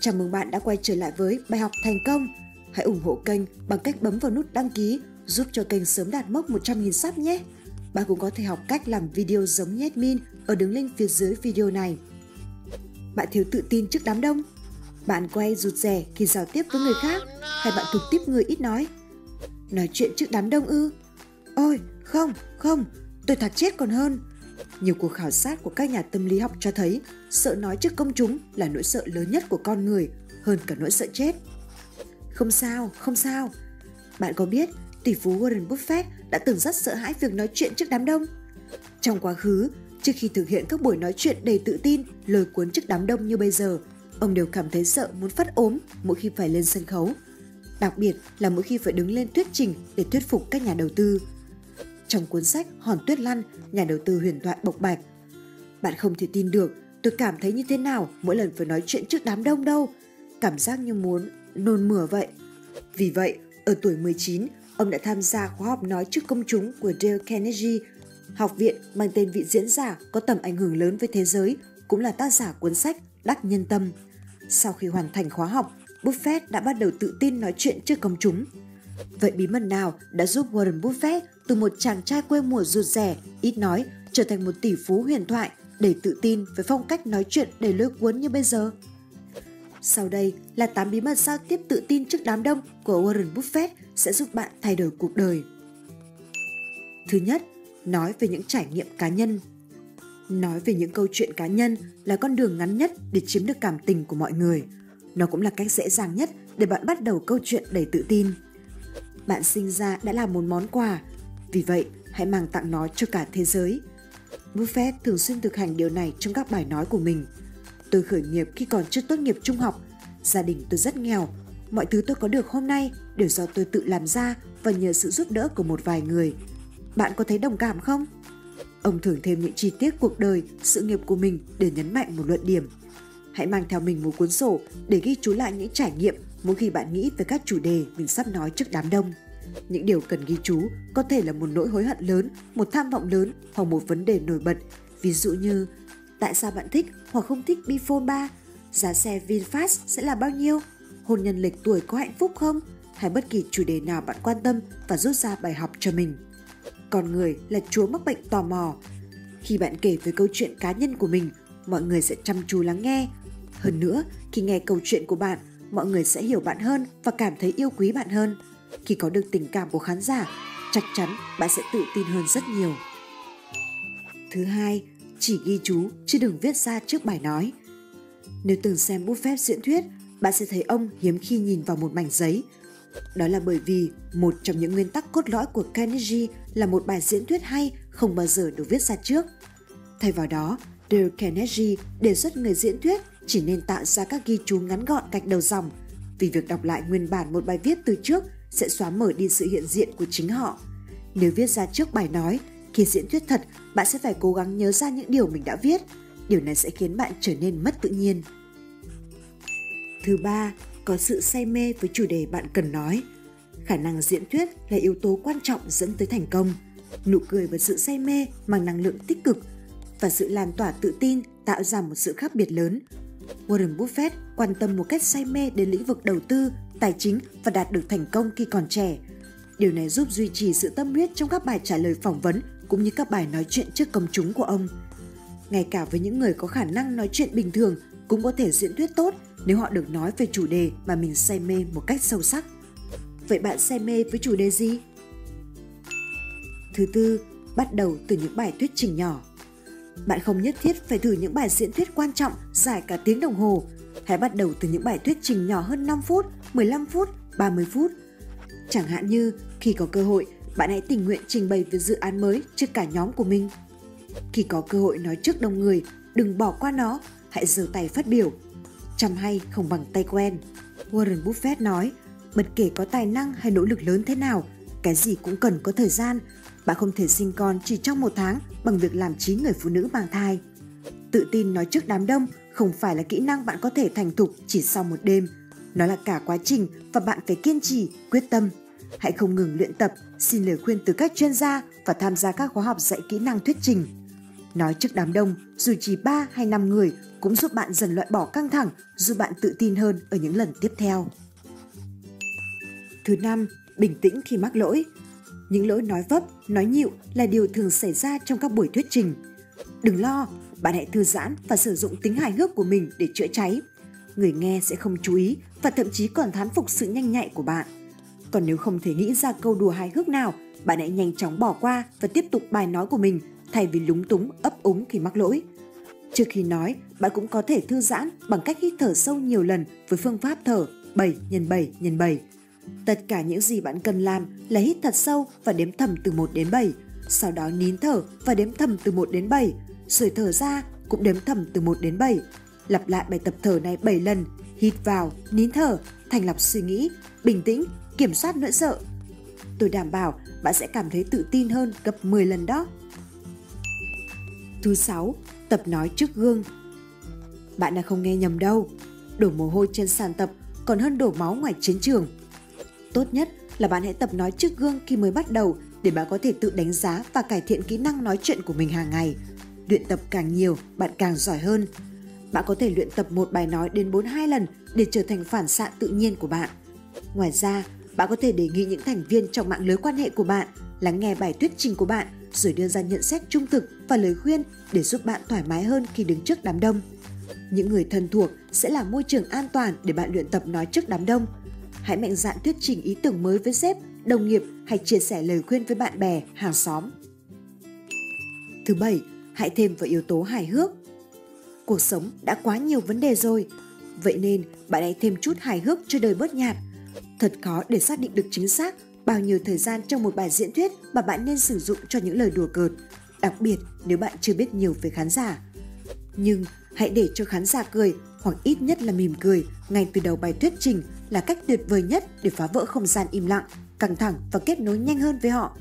Chào mừng bạn đã quay trở lại với bài học thành công. Hãy ủng hộ kênh bằng cách bấm vào nút đăng ký giúp cho kênh sớm đạt mốc 100.000 sub nhé. Bạn cũng có thể học cách làm video giống như admin ở đường link phía dưới video này. Bạn thiếu tự tin trước đám đông? Bạn quay rụt rè khi giao tiếp với người khác hay bạn thuộc tiếp người ít nói? Nói chuyện trước đám đông ư? Ôi, không, không, tôi thật chết còn hơn. Nhiều cuộc khảo sát của các nhà tâm lý học cho thấy sợ nói trước công chúng là nỗi sợ lớn nhất của con người hơn cả nỗi sợ chết. Không sao, không sao. Bạn có biết tỷ phú Warren Buffett đã từng rất sợ hãi việc nói chuyện trước đám đông? Trong quá khứ, trước khi thực hiện các buổi nói chuyện đầy tự tin, lời cuốn trước đám đông như bây giờ, ông đều cảm thấy sợ muốn phát ốm mỗi khi phải lên sân khấu. Đặc biệt là mỗi khi phải đứng lên thuyết trình để thuyết phục các nhà đầu tư. Trong cuốn sách Hòn Tuyết Lăn, nhà đầu tư huyền thoại bộc bạch. Bạn không thể tin được tôi cảm thấy như thế nào mỗi lần phải nói chuyện trước đám đông đâu. Cảm giác như muốn nôn mửa vậy. Vì vậy, ở tuổi 19, ông đã tham gia khóa học nói trước công chúng của Dale Carnegie, học viện mang tên vị diễn giả có tầm ảnh hưởng lớn với thế giới, cũng là tác giả cuốn sách Đắc Nhân Tâm. Sau khi hoàn thành khóa học, Buffett đã bắt đầu tự tin nói chuyện trước công chúng. Vậy bí mật nào đã giúp Warren Buffett từ một chàng trai quê mùa rụt rẻ, ít nói, trở thành một tỷ phú huyền thoại để tự tin với phong cách nói chuyện đầy lôi cuốn như bây giờ? Sau đây là 8 bí mật giao tiếp tự tin trước đám đông của Warren Buffett sẽ giúp bạn thay đổi cuộc đời. Thứ nhất, nói về những trải nghiệm cá nhân. Nói về những câu chuyện cá nhân là con đường ngắn nhất để chiếm được cảm tình của mọi người. Nó cũng là cách dễ dàng nhất để bạn bắt đầu câu chuyện đầy tự tin. Bạn sinh ra đã là một món quà, vì vậy hãy mang tặng nó cho cả thế giới. Buffett thường xuyên thực hành điều này trong các bài nói của mình. Tôi khởi nghiệp khi còn chưa tốt nghiệp trung học. Gia đình tôi rất nghèo. Mọi thứ tôi có được hôm nay đều do tôi tự làm ra và nhờ sự giúp đỡ của một vài người. Bạn có thấy đồng cảm không? Ông thường thêm những chi tiết cuộc đời, sự nghiệp của mình để nhấn mạnh một luận điểm. Hãy mang theo mình một cuốn sổ để ghi chú lại những trải nghiệm mỗi khi bạn nghĩ về các chủ đề mình sắp nói trước đám đông. Những điều cần ghi chú có thể là một nỗi hối hận lớn, một tham vọng lớn hoặc một vấn đề nổi bật. Ví dụ như tại sao bạn thích hoặc không thích Bifone 3, giá xe VinFast sẽ là bao nhiêu, hôn nhân lịch tuổi có hạnh phúc không, hay bất kỳ chủ đề nào bạn quan tâm và rút ra bài học cho mình. Con người là chúa mắc bệnh tò mò. Khi bạn kể về câu chuyện cá nhân của mình, mọi người sẽ chăm chú lắng nghe. Hơn nữa, khi nghe câu chuyện của bạn, mọi người sẽ hiểu bạn hơn và cảm thấy yêu quý bạn hơn. Khi có được tình cảm của khán giả, chắc chắn bạn sẽ tự tin hơn rất nhiều. Thứ hai, chỉ ghi chú chứ đừng viết ra trước bài nói. Nếu từng xem Buffett diễn thuyết, bạn sẽ thấy ông hiếm khi nhìn vào một mảnh giấy. Đó là bởi vì một trong những nguyên tắc cốt lõi của Carnegie là một bài diễn thuyết hay không bao giờ được viết ra trước. Thay vào đó, Dale Carnegie đề xuất người diễn thuyết chỉ nên tạo ra các ghi chú ngắn gọn gạch đầu dòng vì việc đọc lại nguyên bản một bài viết từ trước sẽ xóa mở đi sự hiện diện của chính họ. Nếu viết ra trước bài nói, khi diễn thuyết thật, bạn sẽ phải cố gắng nhớ ra những điều mình đã viết. Điều này sẽ khiến bạn trở nên mất tự nhiên. Thứ ba, có sự say mê với chủ đề bạn cần nói. Khả năng diễn thuyết là yếu tố quan trọng dẫn tới thành công. Nụ cười và sự say mê mang năng lượng tích cực và sự lan tỏa tự tin tạo ra một sự khác biệt lớn. Warren Buffett quan tâm một cách say mê đến lĩnh vực đầu tư, tài chính và đạt được thành công khi còn trẻ. Điều này giúp duy trì sự tâm huyết trong các bài trả lời phỏng vấn cũng như các bài nói chuyện trước công chúng của ông. Ngay cả với những người có khả năng nói chuyện bình thường cũng có thể diễn thuyết tốt nếu họ được nói về chủ đề mà mình say mê một cách sâu sắc. Vậy bạn say mê với chủ đề gì? Thứ tư, bắt đầu từ những bài thuyết trình nhỏ. Bạn không nhất thiết phải thử những bài diễn thuyết quan trọng dài cả tiếng đồng hồ. Hãy bắt đầu từ những bài thuyết trình nhỏ hơn 5 phút, 15 phút, 30 phút. Chẳng hạn như khi có cơ hội, bạn hãy tình nguyện trình bày về dự án mới trước cả nhóm của mình. Khi có cơ hội nói trước đông người, đừng bỏ qua nó, hãy giơ tay phát biểu. Chăm hay không bằng tay quen. Warren Buffett nói, bất kể có tài năng hay nỗ lực lớn thế nào, cái gì cũng cần có thời gian. Bạn không thể sinh con chỉ trong một tháng bằng việc làm chín người phụ nữ mang thai. Tự tin nói trước đám đông không phải là kỹ năng bạn có thể thành thục chỉ sau một đêm. Nó là cả quá trình và bạn phải kiên trì, quyết tâm. Hãy không ngừng luyện tập, xin lời khuyên từ các chuyên gia và tham gia các khóa học dạy kỹ năng thuyết trình. Nói trước đám đông, dù chỉ 3 hay 5 người cũng giúp bạn dần loại bỏ căng thẳng, giúp bạn tự tin hơn ở những lần tiếp theo. Thứ năm, bình tĩnh khi mắc lỗi. Những lỗi nói vấp, nói nhịu là điều thường xảy ra trong các buổi thuyết trình. Đừng lo, bạn hãy thư giãn và sử dụng tính hài hước của mình để chữa cháy. Người nghe sẽ không chú ý và thậm chí còn thán phục sự nhanh nhạy của bạn. Còn nếu không thể nghĩ ra câu đùa hài hước nào, bạn hãy nhanh chóng bỏ qua và tiếp tục bài nói của mình thay vì lúng túng ấp úng khi mắc lỗi. Trước khi nói, bạn cũng có thể thư giãn bằng cách hít thở sâu nhiều lần với phương pháp thở 7 x 7 x 7. Tất cả những gì bạn cần làm là hít thật sâu và đếm thầm từ 1 đến 7, sau đó nín thở và đếm thầm từ 1 đến 7, rồi thở ra cũng đếm thầm từ 1 đến 7. Lặp lại bài tập thở này 7 lần, hít vào, nín thở, thành lọc suy nghĩ, bình tĩnh, kiểm soát nỗi sợ. Tôi đảm bảo bạn sẽ cảm thấy tự tin hơn gấp 10 lần đó. Thứ sáu, tập nói trước gương. Bạn đã không nghe nhầm đâu. Đổ mồ hôi trên sàn tập còn hơn đổ máu ngoài chiến trường. Tốt nhất là bạn hãy tập nói trước gương khi mới bắt đầu để bạn có thể tự đánh giá và cải thiện kỹ năng nói chuyện của mình hàng ngày. Luyện tập càng nhiều, bạn càng giỏi hơn. Bạn có thể luyện tập một bài nói đến 4-2 lần để trở thành phản xạ tự nhiên của bạn. Ngoài ra, bạn có thể đề nghị những thành viên trong mạng lưới quan hệ của bạn lắng nghe bài thuyết trình của bạn rồi đưa ra nhận xét trung thực và lời khuyên để giúp bạn thoải mái hơn khi đứng trước đám đông. Những người thân thuộc sẽ là môi trường an toàn để bạn luyện tập nói trước đám đông. Hãy mạnh dạn thuyết trình ý tưởng mới với sếp, đồng nghiệp hay chia sẻ lời khuyên với bạn bè, hàng xóm. Thứ bảy, hãy thêm vào yếu tố hài hước. Cuộc sống đã quá nhiều vấn đề rồi, vậy nên bạn hãy thêm chút hài hước cho đời bớt nhạt. Thật khó để xác định được chính xác bao nhiêu thời gian trong một bài diễn thuyết mà bạn nên sử dụng cho những lời đùa cợt, đặc biệt nếu bạn chưa biết nhiều về khán giả. Nhưng hãy để cho khán giả cười hoặc ít nhất là mỉm cười ngay từ đầu bài thuyết trình là cách tuyệt vời nhất để phá vỡ không gian im lặng, căng thẳng và kết nối nhanh hơn với họ.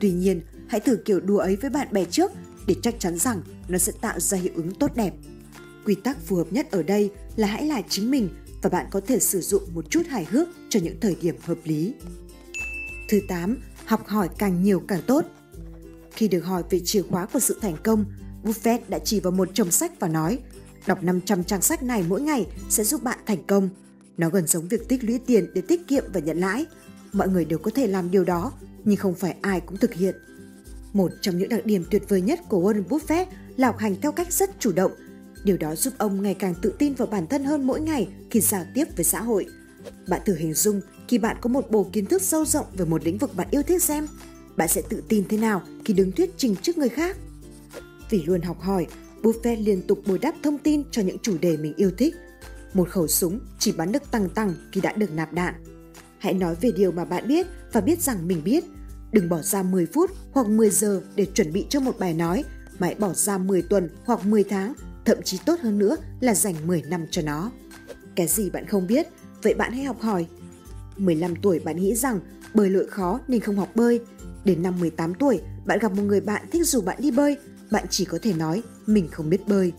Tuy nhiên, hãy thử kiểu đùa ấy với bạn bè trước để chắc chắn rằng nó sẽ tạo ra hiệu ứng tốt đẹp. Quy tắc phù hợp nhất ở đây là hãy là chính mình và bạn có thể sử dụng một chút hài hước cho những thời điểm hợp lý. Thứ 8, học hỏi càng nhiều càng tốt. Khi được hỏi về chìa khóa của sự thành công, Buffett đã chỉ vào một chồng sách và nói, đọc 500 trang sách này mỗi ngày sẽ giúp bạn thành công. Nó gần giống việc tích lũy tiền để tiết kiệm và nhận lãi. Mọi người đều có thể làm điều đó, nhưng không phải ai cũng thực hiện. Một trong những đặc điểm tuyệt vời nhất của Warren Buffett là học hành theo cách rất chủ động. Điều đó giúp ông ngày càng tự tin vào bản thân hơn mỗi ngày khi giao tiếp với xã hội. Bạn thử hình dung khi bạn có một bộ kiến thức sâu rộng về một lĩnh vực bạn yêu thích xem, bạn sẽ tự tin thế nào khi đứng thuyết trình trước người khác. Vì luôn học hỏi, Buffett liên tục bồi đắp thông tin cho những chủ đề mình yêu thích. Một khẩu súng chỉ bắn được tăng tăng khi đã được nạp đạn. Hãy nói về điều mà bạn biết và biết rằng mình biết. Đừng bỏ ra 10 phút hoặc 10 giờ để chuẩn bị cho một bài nói, mà hãy bỏ ra 10 tuần hoặc 10 tháng, thậm chí tốt hơn nữa là dành 10 năm cho nó. Cái gì bạn không biết, vậy bạn hãy học hỏi 15 tuổi bạn nghĩ rằng bơi lội khó nên không học bơi. Đến năm 18 tuổi, bạn gặp một người bạn thích dù bạn đi bơi, bạn chỉ có thể nói mình không biết bơi.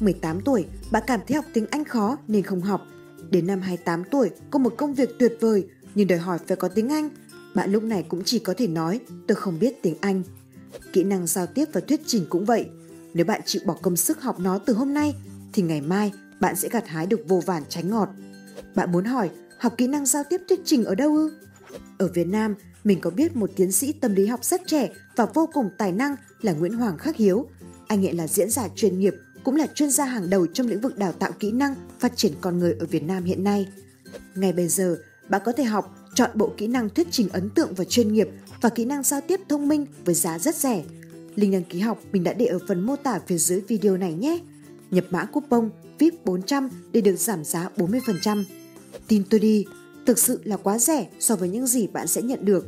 18 tuổi, bạn cảm thấy học tiếng Anh khó nên không học. Đến năm 28 tuổi, có một công việc tuyệt vời nhưng đòi hỏi phải có tiếng Anh. Bạn lúc này cũng chỉ có thể nói tôi không biết tiếng Anh. Kỹ năng giao tiếp và thuyết trình cũng vậy. Nếu bạn chịu bỏ công sức học nó từ hôm nay, thì ngày mai bạn sẽ gặt hái được vô vàn trái ngọt. Bạn muốn hỏi học kỹ năng giao tiếp thuyết trình ở đâu ư? Ở Việt Nam, mình có biết một tiến sĩ tâm lý học rất trẻ và vô cùng tài năng là Nguyễn Hoàng Khắc Hiếu. Anh ấy là diễn giả chuyên nghiệp, cũng là chuyên gia hàng đầu trong lĩnh vực đào tạo kỹ năng phát triển con người ở Việt Nam hiện nay. Ngay bây giờ, bạn có thể học chọn bộ kỹ năng thuyết trình ấn tượng và chuyên nghiệp và kỹ năng giao tiếp thông minh với giá rất rẻ. Link đăng ký học mình đã để ở phần mô tả phía dưới video này nhé. Nhập mã coupon VIP 400 để được giảm giá 40%. Tin tôi đi, thực sự là quá rẻ so với những gì bạn sẽ nhận được.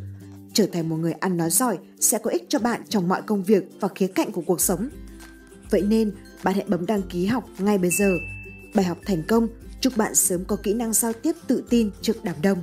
Trở thành một người ăn nói giỏi sẽ có ích cho bạn trong mọi công việc và khía cạnh của cuộc sống. Vậy nên, bạn hãy bấm đăng ký học ngay bây giờ. Bài học thành công, chúc bạn sớm có kỹ năng giao tiếp tự tin trước đám đông.